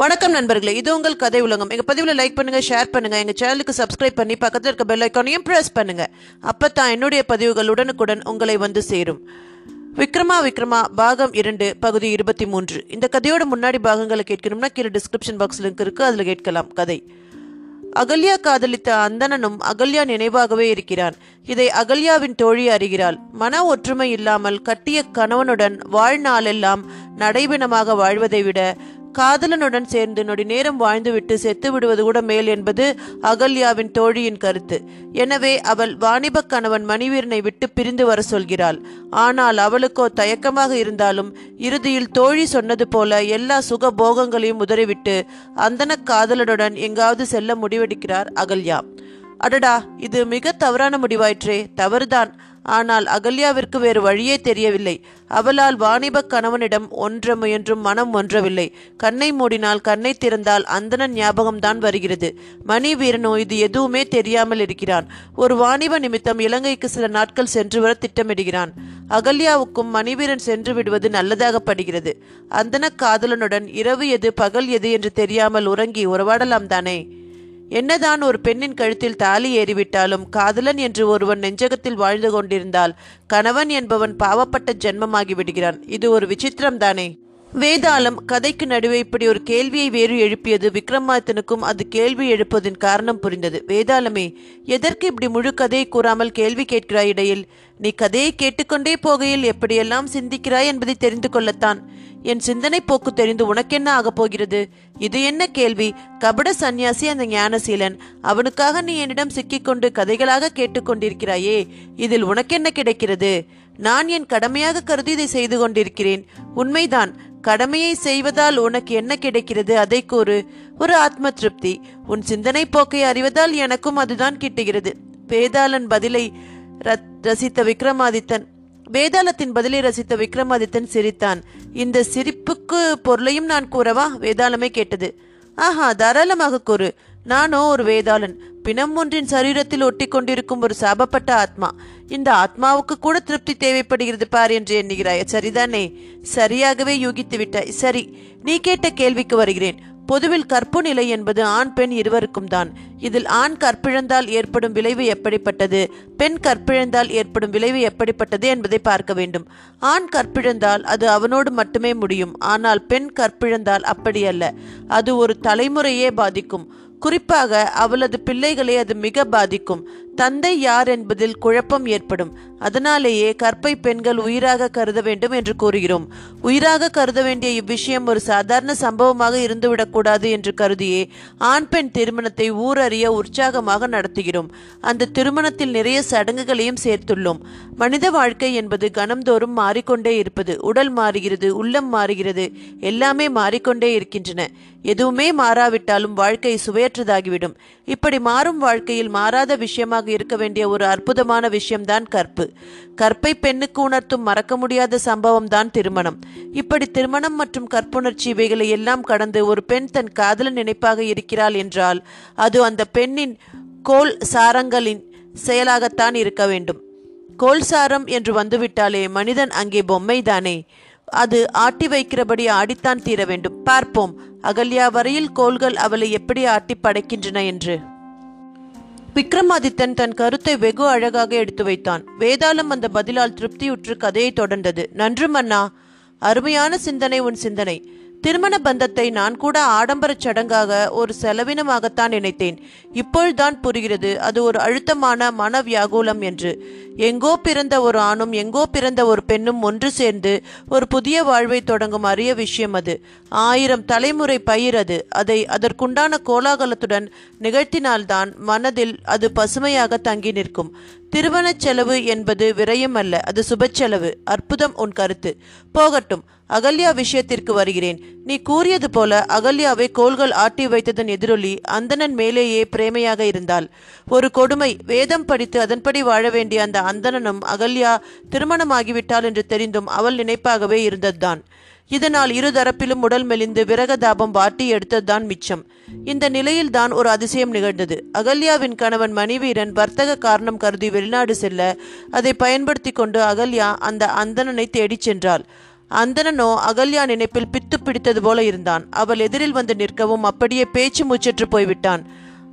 வணக்கம் நண்பர்களே இது உங்கள் கதை உலகம். எங்கள் பதிவில் லைக் பண்ணுங்கள் ஷேர் பண்ணுங்கள் எங்கள் சேனலுக்கு சப்ஸ்கிரைப் பண்ணி பக்கத்தில் இருக்க பெல் ஐக்கானையும் பண்ணுங்கள் அப்போ தான் என்னுடைய பதிவுகள் உடனுக்குடன் உங்களை வந்து சேரும். விக்ரமா விக்ரமா பாகம் இரண்டு பகுதி இருபத்தி மூன்று. இந்த கதையோட முன்னாடி பாகங்களை கேட்கணும்னா கீழே டிஸ்கிரிப்ஷன் பாக்ஸ் லிங்க் இருக்குது அதில் கேட்கலாம். கதை. அகல்யா காதலித்த அந்தணனும் அகல்யா நினைவாகவே இருக்கிறான். இதை அகல்யாவின் தோழி அறிகிறாள். மன ஒற்றுமை இல்லாமல் கட்டிய கணவனுடன் வாழ்நாளெல்லாம் நடைபெணமாக வாழ்வதை விட காதலனுடன் சேர்ந்து நொடி நேரம் வாழ்ந்துவிட்டு செத்து விடுவது கூட மேல் என்பது அகல்யாவின் தோழியின் கருத்து. எனவே அவள் வாணிப கணவன் மணிவீரனை விட்டு பிரிந்து வர சொல்கிறாள். ஆனால் அவளுக்கோ தயக்கமாக இருந்தாலும் இறுதியில் தோழி சொன்னது போல எல்லா சுக போகங்களையும் உதறிவிட்டு அந்தன காதலனுடன் எங்காவது செல்ல முடிவெடுக்கிறார் அகல்யா. அடடா இது மிக தவறான முடிவாயிற்றே. தவறுதான். ஆனால் அகல்யாவிற்கு வேறு வழியே தெரியவில்லை. அவளால் வாணிப கணவனிடம் ஒன்ற முயன்றும் மனம் ஒன்றவில்லை. கண்ணை மூடினால் கண்ணை திறந்தால் அந்தனன் ஞாபகம்தான் வருகிறது. மணி வீரனோ இது எதுவுமே தெரியாமல் இருக்கிறான். ஒரு வாணிப நிமித்தம் இலங்கைக்கு சில நாட்கள் சென்று வர திட்டமிடுகிறான். அகல்யாவுக்கும் மணிவீரன் சென்று விடுவது நல்லதாகப்படுகிறது அந்தன காதலனுடன் இரவு எது பகல் எது என்று தெரியாமல் உறங்கி உறவாடலாம் தானே. என்னதான் ஒரு பெண்ணின் கழுத்தில் தாலி ஏறிவிட்டாலும் காதலன் என்று ஒருவன் நெஞ்சகத்தில் வாழ்ந்து கொண்டிருந்தால் கணவன் என்பவன் பாவப்பட்ட ஜென்மமாகி விடுகிறான். இது ஒரு விசித்திரம் தானே வேதாளம் கதைக்கு நடுவே இப்படி ஒரு கேள்வியை வேறு எழுப்பியது விக்ரமாதித்தனுக்கும் அது கேள்வி எழுப்பதின் காரணம் புரிந்தது. வேதாளமே எதற்கு இப்படி முழு கதையை கூறாமல் கேள்வி கேட்கிறாய் இடையில்? நீ கதையை கேட்டுக்கொண்டே போகையில் எப்படியெல்லாம் சிந்திக்கிறாய் என்பதை தெரிந்து கொள்ளத்தான். என் சிந்தனை போக்கு தெரிந்து உனக்கென்ன ஆகப் போகிறது? இது என்ன கேள்வி? கபட சந்நியாசி அந்த ஞானசீலன். அவனுக்காக நீ என்னிடம் சிக்கிக்கொண்டு கதைகளாக கேட்டுக்கொண்டிருக்கிறாயே இதில் உனக்கென்ன கிடைக்கிறது? நான் என் கடமையாக கருதி இதை செய்து கொண்டிருக்கிறேன். உண்மைதான் கடமையை செய்வதால் உனக்கு என்ன கிடைக்கிறது? அதை கூறு. ஒரு ஆத்ம திருப்தி உன் சிந்தனை போக்கை அறிவதால் எனக்கும் அதுதான் கிட்டுகிறது. பேதாளன் பதிலை ரத்- ரசித்த விக்ரமாதித்தன். வேதாளத்தின் பதிலை ரசித்த விக்ரமாதித்தன் சிரித்தான். இந்த சிரிப்புக்கு பொருளையும் நான் கூறவா? வேதாளமே கேட்டது. ஆஹா தாராளமாக கூறு. நானோ ஒரு வேதாளன். பிணம் ஒன்றின் சரீரத்தில் ஒட்டி கொண்டிருக்கும் ஒரு சாபப்பட்ட ஆத்மா. இந்த ஆத்மாவுக்கு கூட திருப்தி தேவைப்படுகிறது பார் என்று எண்ணுகிறாய். சரிதானே? சரியாகவே யூகித்து விட்டாய். சரி நீ கேட்ட கேள்விக்கு வருகிறேன். பொதுவில் கற்பு நிலை என்பது ஆண் பெண் இருவருக்கும் தான். இதில் ஆண் கற்பிழந்தால் ஏற்படும் விளைவு எப்படிப்பட்டது? பெண் கற்பிழந்தால் ஏற்படும் விளைவு எப்படிப்பட்டது என்பதை பார்க்க வேண்டும். ஆண் கற்பிழந்தால் அது அவனோடு மட்டுமே முடியும். ஆனால் பெண் கற்பிழந்தால் அப்படியல்ல அது ஒரு தலைமுறையே பாதிக்கும். குறிப்பாக அவளது பிள்ளைகளை அது மிக பாதிக்கும். தந்தை யார் என்பதில் குழப்பம் ஏற்படும். அதனாலேயே கற்பை பெண்கள் உயிராக கருத வேண்டும் என்று கூறுகிறோம். உயிராக கருத வேண்டிய இவ்விஷயம் ஒரு சாதாரண சம்பவமாக இருந்துவிடக்கூடாது என்று கருதியே ஆண் பெண் திருமணத்தை ஊரறிய உற்சாகமாக நடத்துகிறோம். அந்த திருமணத்தில் நிறைய சடங்குகளையும் சேர்த்துள்ளோம். மனித வாழ்க்கை என்பது கணம்தோறும் மாறிக்கொண்டே இருப்பது உடல் மாறுகிறது உள்ளம் மாறுகிறது எல்லாமே மாறிக்கொண்டே இருக்கின்றன. எதுவுமே மாறாவிட்டாலும் வாழ்க்கை சுவையற்றதாகிவிடும். இப்படி மாறும் வாழ்க்கையில் மாறாத விஷயமாக இருக்க வேண்டிய ஒரு அற்புதமான விஷயம்தான் கற்பு. கற்பை பெண்ணுக்கு உணர்த்தும் மறக்க முடியாத சம்பவம் தான் திருமணம். இப்படி திருமணம் மற்றும் கற்புணர்ச்சி இவைகளை எல்லாம் கடந்து ஒரு பெண் தன் காதலன் நினைப்பாக இருக்கிறாள் என்றால் அது அந்த பெண்ணின் கோல் சாரங்களின் செயலாகத்தான் இருக்க வேண்டும். கோல்சாரம் என்று வந்துவிட்டாலே மனிதன் அங்கே பொம்மைதானே. அது ஆட்டி வைக்கிறபடி ஆடித்தான் தீர வேண்டும். பார்ப்போம் அகல்யா வரையில் கோள்கள் அவளை எப்படி ஆட்டி படைக்கின்றன என்று. விக்ரமாதித்தன் தன் கருத்தை வெகு அழகாக எடுத்து வைத்தான். வேதாளம் அந்த பதிலால் திருப்தியுற்று கதையை தொடர்ந்தது. நன்று மன்னா அருமையான சிந்தனை உன் சிந்தனை. திருமண பந்தத்தை நான் கூட ஆடம்பரச் சடங்காக ஒரு செலவினமாகத்தான் நினைத்தேன். இப்பொழுதுதான் புரிகிறது அது ஒரு அழுத்தமான மன வியாகுலம் என்று. எங்கோ பிறந்த ஒரு ஆணும் எங்கோ பிறந்த ஒரு பெண்ணும் ஒன்று சேர்ந்து ஒரு புதிய வாழ்வை தொடங்கும் அரிய விஷயம் அது. ஆயிரம் தலைமுறை பயிர் அது. அதை அதற்குண்டான கோலாகலத்துடன் நிகழ்த்தினால்தான் மனதில் அது பசுமையாக தங்கி நிற்கும். திருமணச் செலவு என்பது விரயம் அல்ல அது சுபச்செலவு அற்புதம் உன் கருத்து. போகட்டும் அகல்யா விஷயத்திற்கு வருகிறேன். நீ கூறியது போல அகல்யாவை கோள்கள் ஆட்டி வைத்ததன் எதிரொலி அந்தணன் மேலேயே பிரேமையாக இருந்தாள். ஒரு கொடுமை வேதம் படித்து அதன்படி வாழ வேண்டிய அந்த அந்தணனும் அகல்யா திருமணமாகிவிட்டாள் என்று தெரிந்தும் அவள் நினைப்பாகவே இருந்ததுதான். இதனால் இருதரப்பிலும் உடல் மெலிந்து விரகதாபம் வாட்டி எடுத்ததுதான் மிச்சம். இந்த நிலையில்தான் ஒரு அதிசயம் நிகழ்ந்தது. அகல்யாவின் கணவன் மணிவீரன் வர்த்தக காரணம் கருதி வெளிநாடு செல்ல அதை பயன்படுத்தி கொண்டு அகல்யா அந்த அந்தணனை தேடிச் சென்றாள். அந்தனனோ அகல்யா நினைப்பில் பித்து பிடித்தது போல இருந்தான். அவள் எதிரில் வந்து நிற்கவும் அப்படியே பேச்சு மூச்சற்று போய்விட்டான்.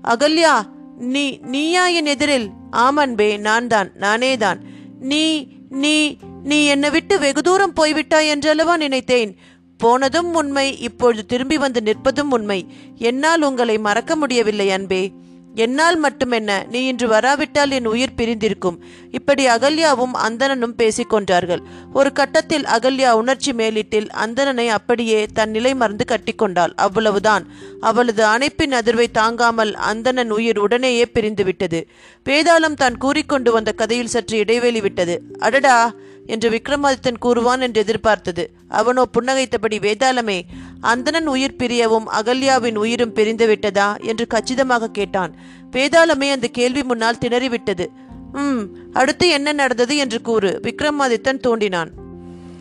அகல்யா நீ நீயா என் எதிரில்? ஆமன்பே நான் தான் நானே தான் நீ நீ நீ என்னை விட்டு வெகு தூரம் போய்விட்டாய் என்றளவா நினைத்தேன். போனதும் உண்மை இப்பொழுது திரும்பி வந்து நிற்பதும் உண்மை. என்னால் உங்களை மறக்க முடியவில்லை அன்பே. என்னால் மட்டுமென்ன நீ இன்று வராவிட்டால் என் உயிர் பிரிந்திருக்கும். இப்படி அகல்யாவும் அந்தணனும் பேசிக்கொண்டார்கள் ஒரு கட்டத்தில் அகல்யா உணர்ச்சி மேலிட்டில் அந்தணனை அப்படியே தன் நிலை மறந்து கட்டிக்கொண்டாள் அவ்வளவுதான். அவளது அணைப்பின் அதிர்வை தாங்காமல் அந்தணன் உயிர் உடனேயே பிரிந்துவிட்டது. வேதாளம் தான் கூறிக்கொண்டு வந்த கதையில் சற்று இடைவெளி விட்டது. அடடா! என்று விக்ரமாதித்தன் கூறுவான் என்று எதிர்பார்த்தது. அவனோ புன்னகைத்தபடி வேதாளமே அந்தணன் உயிர் பிரியவும் அகல்யாவின் உயிரும் பிரிந்து விட்டதா? என்று கச்சிதமாக கேட்டான். வேதாளமே அந்த கேள்வி முன்னால் திணறிவிட்டது. ம் அடுத்து என்ன நடந்தது? என்று கூறு. விக்ரமாதித்தன் தூண்டினான்.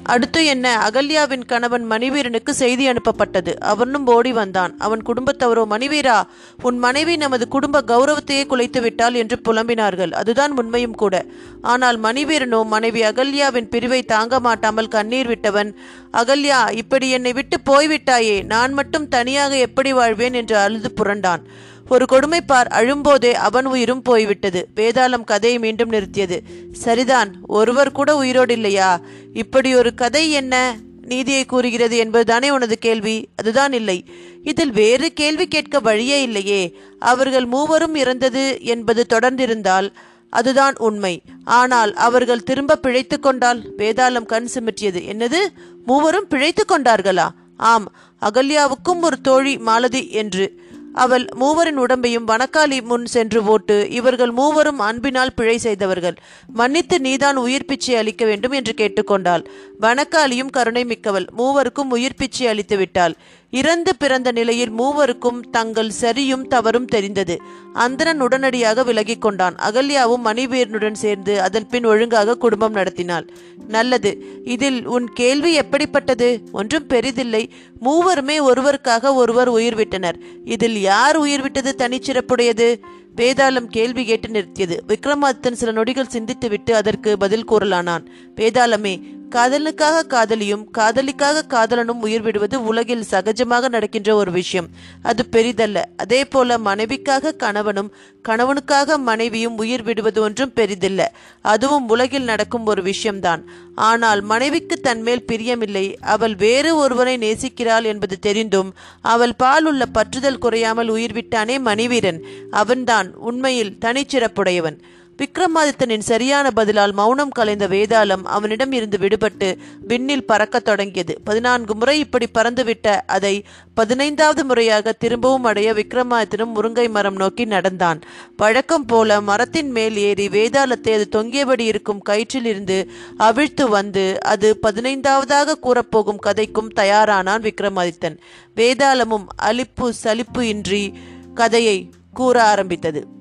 அடுத்து என்ன? அகல்யாவின் கணவன் மணிவீரனுக்கு செய்தி அனுப்பப்பட்டது. அவனும் ஓடி வந்தான். அவன் குடும்பத்தவரோ மணிவீரா உன் மனைவி நமது குடும்ப கௌரவத்தையே குலைத்து விட்டாள் என்று புலம்பினார்கள். அதுதான் உண்மையும் கூட. ஆனால் மணிவீரனோ மனைவி அகல்யாவின் பிரிவை தாங்க மாட்டாமல் கண்ணீர் விட்டவன் அகல்யா இப்படி என்னை விட்டு போய்விட்டாயே. நான் மட்டும் தனியாக எப்படி வாழ்வேன்? என்று அழுது புரண்டான். ஒரு கொடுமை பார் அழும்போதே அவன் உயிரும் போய்விட்டது. வேதாளம் கதையை மீண்டும் நிறுத்தியது. சரிதான் ஒருவர் கூட உயிரோடு இல்லையா இப்படி ஒரு கதை என்ன? நீதியை கூறுகிறது என்பதுதானே உனது கேள்வி? அதுதான் இல்லை. இதில் வேறு கேள்வி கேட்க வழியே இல்லையே. அவர்கள் மூவரும் இறந்தது என்பது தொடர்ந்திருந்தால் அதுதான் உண்மை. ஆனால் அவர்கள் திரும்ப பிழைத்து கொண்டால் வேதாளம் கண் சிமிட்டியது. என்னது? மூவரும் பிழைத்து கொண்டார்களா? ஆம் அகல்யாவுக்கும் ஒரு தோழி மாலதி என்று. அவள் மூவரின் உடம்பையும் வனக்காளி முன் சென்று ஓட்டு இவர்கள் மூவரும் அன்பினால் பிழை செய்தவர்கள். மன்னித்து நீதான் உயிர் பிச்சை அளிக்க வேண்டும் என்று கேட்டுக்கொண்டாள். வனக்காளியும் கருணை மிக்கவள் மூவருக்கும் உயிர் பிச்சை அளித்து விட்டாள் இறந்து பிறந்த நிலையில் மூவருக்கும் தங்கள் சரியும் தவறும் தெரிந்தது. அந்தணன் உடனடியாக விலகிக் கொண்டான். அகல்யாவும் மணிவீரனுடன் சேர்ந்து அதன் பின் ஒழுங்காக குடும்பம் நடத்தினாள். நல்லது இதில் உன் கேள்வி எப்படிப்பட்டது? ஒன்றும் பெரிதில்லை. மூவருமே ஒருவருக்காக ஒருவர் உயிர் விட்டனர். இதில் யார் உயிர் விட்டது தனிச்சிறப்புடையது? வேதாளம் கேள்வி கேட்டு நிறுத்தியது. விக்ரமாதித்தன் சில நொடிகள் சிந்தித்துவிட்டு அதற்கு பதில் கூறலானான். வேதாளமே காதலனுக்காக காதலியும் காதலிக்காக காதலனும் உயிர் விடுவது உலகில் சகஜமாக நடக்கின்ற ஒரு விஷயம். அது பெரிதல்ல. அதே போல மனைவிக்காக கணவனும் கணவனுக்காக மனைவியும் உயிர் விடுவது ஒன்றும் பெரிதில்ல. அதுவும் உலகில் நடக்கும் ஒரு விஷயம்தான். ஆனால் மனைவிக்கு தன்மேல் பிரியமில்லை. அவள் வேறு ஒருவனை நேசிக்கிறாள் என்பது தெரிந்தும் அவள் பால் உள்ள பற்றுதல் குறையாமல் உயிர் விட்டானே மணிவீரன். அவன்தான் உண்மையில் தனிச்சிறப்புடையவன். விக்ரமாதித்தனின் சரியான பதிலால் மௌனம் கலைந்த வேதாளம் அவனிடம் இருந்து விடுபட்டு விண்ணில் பறக்கத் தொடங்கியது. பதினான்கு முறை இப்படி பறந்துவிட்ட அதை பதினைந்தாவது முறையாக திரும்பவும் அடைய விக்ரமாதித்தனும் முருங்கை மரம் நோக்கி நடந்தான். வழக்கம் போல மரத்தின் மேல் ஏறி வேதாளத்தை அது தொங்கியபடி இருக்கும் கயிற்றிலிருந்து அவிழ்த்து வந்து அது பதினைந்தாவதாக கூறப்போகும் கதைக்கும் தயாரானான் விக்ரமாதித்தன். வேதாளமும் அலிப்பு சலிப்பு இன்றி கதையை கூற ஆரம்பித்தது.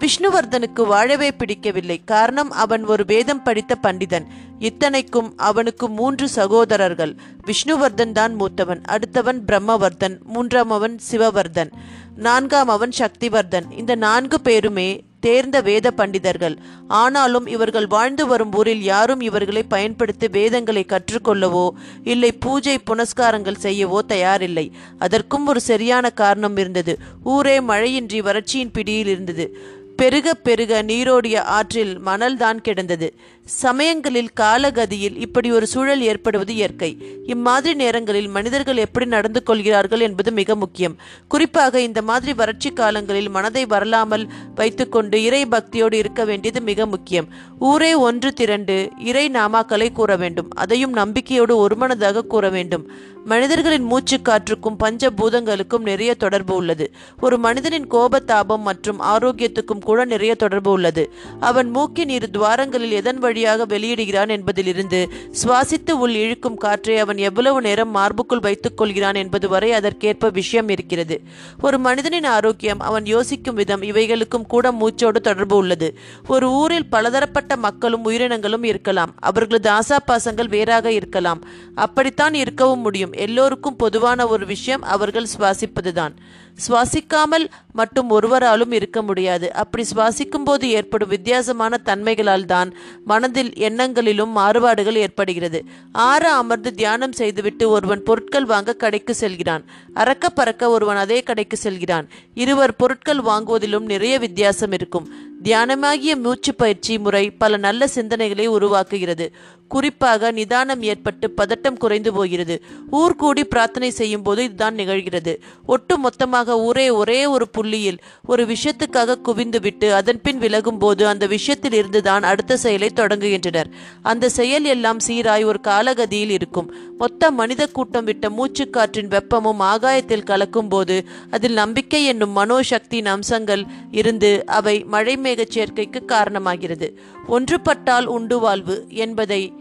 விஷ்ணுவர்தனுக்கு வாழவே பிடிக்கவில்லை. காரணம் அவன் ஒரு வேதம் படித்த பண்டிதன். இத்தனைக்கும் அவனுக்கு மூன்று சகோதரர்கள். விஷ்ணுவர்தன் தான் மூத்தவன். அடுத்தவன் பிரம்மவர்தன் மூன்றாம் அவன் சிவவர்தன் நான்காம் அவன் சக்திவர்தன். இந்த நான்கு பேருமே தேர்ந்த வேத பண்டிதர்கள். ஆனாலும் இவர்கள் வாழ்ந்து வரும் ஊரில் யாரும் இவர்களை பயன்படுத்தி வேதங்களை கற்றுக்கொள்ளவோ இல்லை பூஜை புனஸ்காரங்கள் செய்யவோ தயாரில்லை. அதற்கும் ஒரு சரியான காரணம் இருந்தது. ஊரே மழையின்றி வறட்சியின் பிடியில் இருந்தது. பெருக பெருக நீரோடிய ஆற்றில் மணல்தான் கிடந்தது. சமயங்களில் காலகதியில் இப்படி ஒரு சூழல் ஏற்படுவது இயற்கை. இம்மாதிரி நேரங்களில் மனிதர்கள் எப்படி நடந்து கொள்கிறார்கள் என்பது மிக முக்கியம். குறிப்பாக இந்த மாதிரி வறட்சி காலங்களில் மனதை வரலாமல் வைத்துக்கொண்டு இறை பக்தியோடு இருக்க வேண்டியது மிக முக்கியம். ஊரே ஒன்று திரண்டு இறை நாமாக்களை கூற வேண்டும். அதையும் நம்பிக்கையோடு ஒருமனதாக கூற வேண்டும். மனிதர்களின் மூச்சு காற்றுக்கும் பஞ்ச பூதங்களுக்கும் நிறைய தொடர்பு உள்ளது. ஒரு மனிதனின் கோபத்தாபம் மற்றும் ஆரோக்கியத்துக்கும் கூட நிறைய தொடர்பு உள்ளது. அவன் மூக்கின் இரு துவாரங்களில் எதன் வழியாக வெளியிடுகிறான் என்பதிலிருந்து சுவாசித்து உள் இழுக்கும் காற்றை அவன் எவ்வளவு நேரம் மார்புக்குள் வைத்துக் கொள்கிறான் என்பது வரை அதற்கேற்ப விஷயம் இருக்கிறது. ஒரு மனிதனின் ஆரோக்கியம் அவன் யோசிக்கும் விதம் இவைகளுக்கும் கூட மூச்சோடு தொடர்பு உள்ளது. ஒரு ஊரில் பலதரப்பட்ட மக்களும் உயிரினங்களும் இருக்கலாம். அவர்களது ஆசாபாசங்கள் வேறாக இருக்கலாம். அப்படித்தான் இருக்கவும் முடியும். எல்லோருக்கும் பொதுவான ஒரு விஷயம் அவர்கள் சுவாசிப்பதுதான். சுவாசிக்காமல் மட்டும் ஒருவராலும் இருக்க முடியாது. அப்படி சுவாசிக்கும் போது ஏற்படும் வித்தியாசமான தன்மைகளால் தான் மனதில் எண்ணங்களிலும் மாறுபாடுகள் ஏற்படுகிறது. ஆற அமர்ந்து தியானம் செய்துவிட்டு ஒருவன் பொருட்கள் வாங்க கடைக்கு செல்கிறான். அறக்க பறக்க ஒருவன் அதே கடைக்கு செல்கிறான். இருவர் பொருட்கள் வாங்குவதிலும் நிறைய வித்தியாசம் இருக்கும். தியானமாகிய மூச்சு பயிற்சி முறை பல நல்ல சிந்தனைகளை உருவாக்குகிறது. குறிப்பாக நிதானம் ஏற்பட்டு பதட்டம் குறைந்து போகிறது. ஊர் கூடி பிரார்த்தனை செய்யும் போது இதுதான் நிகழ்கிறது. ஒட்டு மொத்தமாக ஊரே ஒரே ஒரு புள்ளியில் ஒரு விஷயத்துக்காக குவிந்து விட்டு அதன் பின் விலகும் போது அந்த விஷயத்தில் இருந்துதான் அடுத்த செயலை தொடங்குகின்றனர். அந்த செயல் எல்லாம் சீராய் ஒரு காலகதியில் இருக்கும். மொத்த மனித கூட்டம் விட்ட மூச்சுக்காற்றின் வெப்பமும் ஆகாயத்தில் கலக்கும் போது அதில் நம்பிக்கை என்னும் மனோசக்தியின் அம்சங்கள் இருந்து அவை சந்தேக சேர்க்கைக்கு காரணமாகிறது. ஒன்றுபட்டால் உண்டு வாழ்வு என்பதை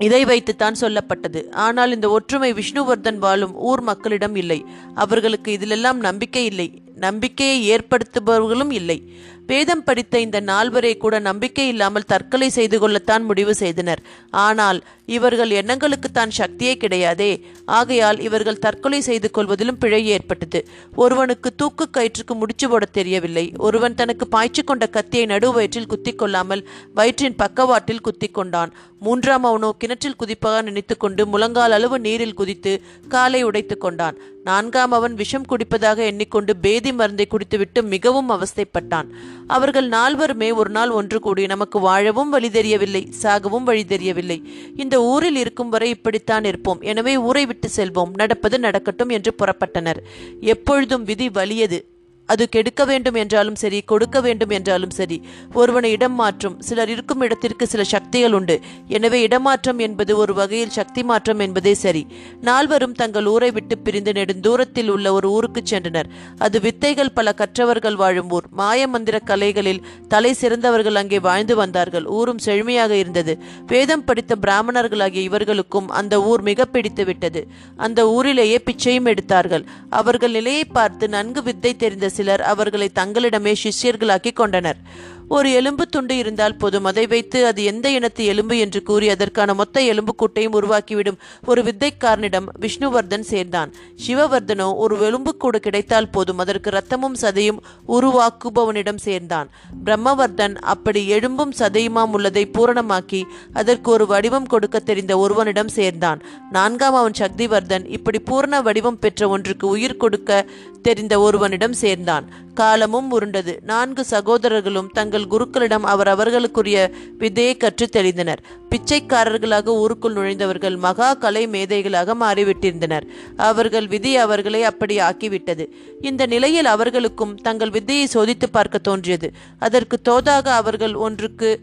இதை வைத்துத்தான் சொல்லப்பட்டது. ஆனால் இந்த ஒற்றுமை விஷ்ணுவர்தன் வாழும் ஊர் மக்களிடம் இல்லை. அவர்களுக்கு இதிலெல்லாம் நம்பிக்கை இல்லை. நம்பிக்கையை ஏற்படுத்துபவர்களும் இல்லை. வேதம் படித்த இந்த நால்வரே கூட நம்பிக்கை இல்லாமல் தற்கொலை செய்து கொள்ளத்தான் முடிவு செய்தனர். ஆனால் இவர்கள் எண்ணங்களுக்கு தான் சக்தியே கிடையாதே. ஆகையால் இவர்கள் தற்கொலை செய்து கொள்வதிலும் பிழை ஏற்பட்டது. ஒருவனுக்கு தூக்கு கயிற்றுக்கு முடிச்சு போட தெரியவில்லை. ஒருவன் தனக்கு பாய்ச்சி கொண்ட கத்தியை நடு வயிற்றில் குத்தி கொள்ளாமல் வயிற்றின் பக்கவாட்டில் குத்தி கொண்டான். மூன்றாம் அவனோ கிணற்றில் குதிப்பாக நினைத்து கொண்டு முழங்கால் அளவு நீரில் குதித்து காலை உடைத்து கொண்டான். நான்காம் அவன் விஷம் குடிப்பதாக எண்ணிக்கொண்டு பேதி மருந்தை குடித்துவிட்டு மிகவும் அவஸ்தைப்பட்டான். அவர்கள் நால்வருமே ஒரு நாள் ஒன்று கூடி நமக்கு வாழவும் வழி தெரியவில்லை சாகவும் வழி தெரியவில்லை. இந்த ஊரில் இருக்கும் வரை இப்படித்தான் இருப்போம். எனவே ஊரை விட்டு செல்வோம். நடப்பது நடக்கட்டும் என்று புறப்பட்டனர். எப்பொழுதும் விதி வலியது. அது கெடுக்க வேண்டும் என்றாலும் சரி கொடுக்க வேண்டும் என்றாலும் சரி ஒருவனை இடம் மாற்றும். சிலர் இருக்கும் இடத்திற்கு சில சக்திகள் உண்டு. எனவே இடமாற்றம் என்பது ஒரு வகையில் சக்தி மாற்றம் என்பதே சரி. நால்வரும் தங்கள் ஊரை விட்டு பிரிந்து நெடுந்தூரத்தில் உள்ள ஒரு ஊருக்கு சென்றனர். அது வித்தைகள் பல கற்றவர்கள் வாழும் ஊர். மாய மந்திர கலைகளில் தலை சிறந்தவர்கள் அங்கே வாழ்ந்து வந்தார்கள். ஊரும் செழுமையாக இருந்தது. வேதம் படித்த பிராமணர்களாகிய இவர்களுக்கும் அந்த ஊர் மிக பிடித்து விட்டது அந்த ஊரிலேயே பிச்சையும் எடுத்தார்கள். அவர்கள் நிலையை பார்த்து நன்கு வித்தை தெரிந்த சிலர் அவர்களை தங்களிடமே சிஷ்யர்களாக்கி கொண்டனர். ஒரு எலும்பு துண்டு இருந்தால் போதும். அதை வைத்து அது எந்த இனத்து எலும்பு என்று கூறி அதற்கான மொத்த எலும்பு கூட்டையும் உருவாக்கிவிடும். ஒரு வித்தைக்காரனிடம் விஷ்ணுவர்தன் சேர்ந்தான். சிவவர்தனோ ஒரு எலும்பு கிடைத்தால் போதும். அதற்கு ரத்தமும் சதையும் உருவாக்குபவனிடம் சேர்ந்தான். பிரம்மவர்தன் அப்படி எலும்பும் சதையுமாம் உள்ளதை பூரணமாக்கி அதற்கு ஒரு வடிவம் கொடுக்க தெரிந்த ஒருவனிடம் சேர்ந்தான். நான்காம் அவன் சக்திவர்தன் இப்படி பூரண வடிவம் பெற்ற ஒன்றுக்கு உயிர் கொடுக்க தெரிந்த ஒருவனிடம் சேர்ந்தான். காலமும் உருண்டது. நான்கு சகோதரர்களும் தங்கள் குருக்களிடம் அவர் அவர்களுக்குரிய விதையை கற்று தெளிந்தனர். பிச்சைக்காரர்களாக ஊருக்குள் நுழைந்தவர்கள் மகா கலை மேதைகளாக மாறிவிட்டிருந்தனர். அவர்கள் விதி அவர்களை அப்படி ஆக்கிவிட்டது. இந்த நிலையில் அவர்களுக்கும் தங்கள் வித்தையை சோதித்து பார்க்க தோன்றியது. அதற்கு தோதாக அவர்கள் ஒன்றுக்கு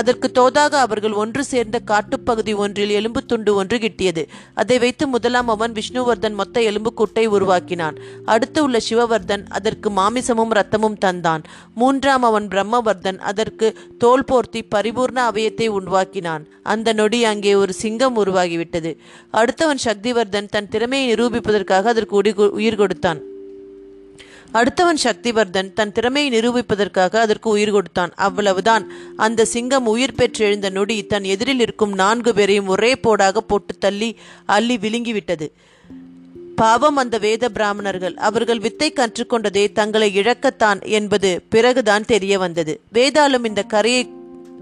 அதற்கு தோதாக அவர்கள் ஒன்று சேர்ந்த காட்டுப்பகுதி ஒன்றில் எலும்பு துண்டு ஒன்று கிட்டியது. அதை வைத்து முதலாம் அவன் விஷ்ணுவர்தன் மொத்த எலும்பு கூட்டை உருவாக்கினான். அடுத்து உள்ள சிவவர்தன் அதற்கு மாமிசமும் ரத்தமும் தந்தான். மூன்றாம் அவன் பிரம்மவர்தன் அதற்கு தோல் போர்த்தி பரிபூர்ண அவயத்தை உருவாக்கினான். அந்த நொடி அங்கே ஒரு சிங்கம் உருவாகிவிட்டது. அடுத்தவன் சக்திவர்தன் தன் திறமையை நிரூபிப்பதற்காக அதற்கு உயிர் கொடுத்தான். அடுத்தவன் சக்திவர்தன் தன் திறமையை நிரூபிப்பதற்காக அதற்கு உயிர் கொடுத்தான். அவ்வளவுதான். அந்த சிங்கம் உயிர் பெற்றெழுந்த நொடி தன் எதிரில் இருக்கும் நான்கு பேரையும் ஒரே போடாக போட்டு தள்ளி அள்ளி விழுங்கிவிட்டது. பாவம் அந்த வேத பிராமணர்கள். அவர்கள் வித்தை கற்றுக்கொண்டதே தங்களை இழக்கத்தான் என்பது பிறகுதான் தெரிய வந்தது. வேதாளம் இந்த கரையை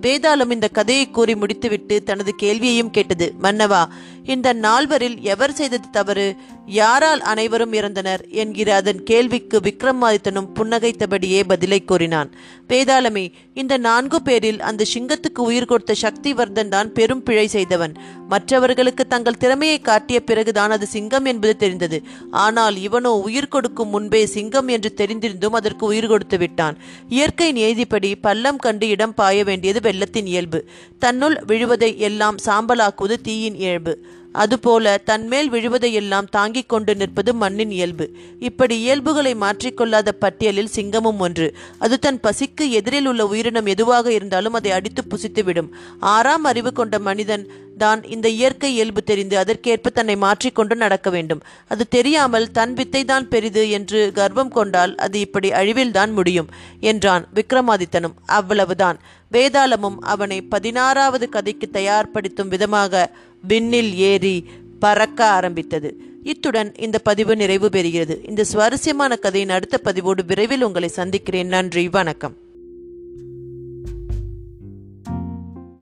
வேதாளம் இந்த கதையை கூறி முடித்துவிட்டு தனது கேள்வியையும் கேட்டது. மன்னவா இந்த நால்வரில் எவர் செய்தது தவறு? யாரால் அனைவரும் இறந்தனர்? என்கிற அதன் கேள்விக்கு விக்ரமாதித்தனும் புன்னகைத்தபடியே பதிலை கூறினான். வேதாளமே இந்த நான்கு பேரில் அந்த சிங்கத்துக்கு உயிர் கொடுத்த சக்திவர்தன் தான் பெரும் பிழை செய்தவன். மற்றவர்களுக்கு தங்கள் திறமையை காட்டிய பிறகுதான் அது சிங்கம் என்பது தெரிந்தது. ஆனால் இவனோ உயிர் கொடுக்கும் முன்பே சிங்கம் என்று தெரிந்திருந்தும் அதற்கு உயிர் கொடுத்து விட்டான். இயற்கை நியதிப்படி பள்ளம் கண்டு இடம் பாய வேண்டியது வெள்ளத்தின் இயல்பு. தன்னுள் விழுவதை எல்லாம் சாம்பலாக்குவது தீயின் இயல்பு. அதுபோல தன்மேல் விழுவதையெல்லாம் தாங்கிக் கொண்டு நிற்பது மண்ணின் இயல்பு. இப்படி இயல்புகளை மாற்றிக்கொள்ளாத பட்டியலில் சிங்கமும் ஒன்று. அது தன் பசிக்கு எதிரில் உள்ள உயிரினம் எதுவாக இருந்தாலும் அதை அடித்து புசித்துவிடும். ஆறாம் அறிவு கொண்ட மனிதன் தான் இந்த இயற்கை இயல்பு தெரிந்து அதற்கேற்ப தன்னை மாற்றிக்கொண்டு நடக்க வேண்டும். அது தெரியாமல் தன் வித்தை தான் பெரிது என்று கர்வம் கொண்டால் அது இப்படி அழிவில்தான் முடியும் என்றான் விக்ரமாதித்தனும். அவ்வளவுதான். வேதாளமும் அவனை பதினாறாவது கதைக்கு தயார்படுத்தும் விதமாக விண்ணில் ஏறி பறக்க ஆரம்பித்தது. இத்துடன் இந்த பதிவு நிறைவு பெறுகிறது. இந்த சுவாரஸ்யமான கதையின் அடுத்த பதிவோடு விரைவில் உங்களை சந்திக்கிறேன். நன்றி வணக்கம்.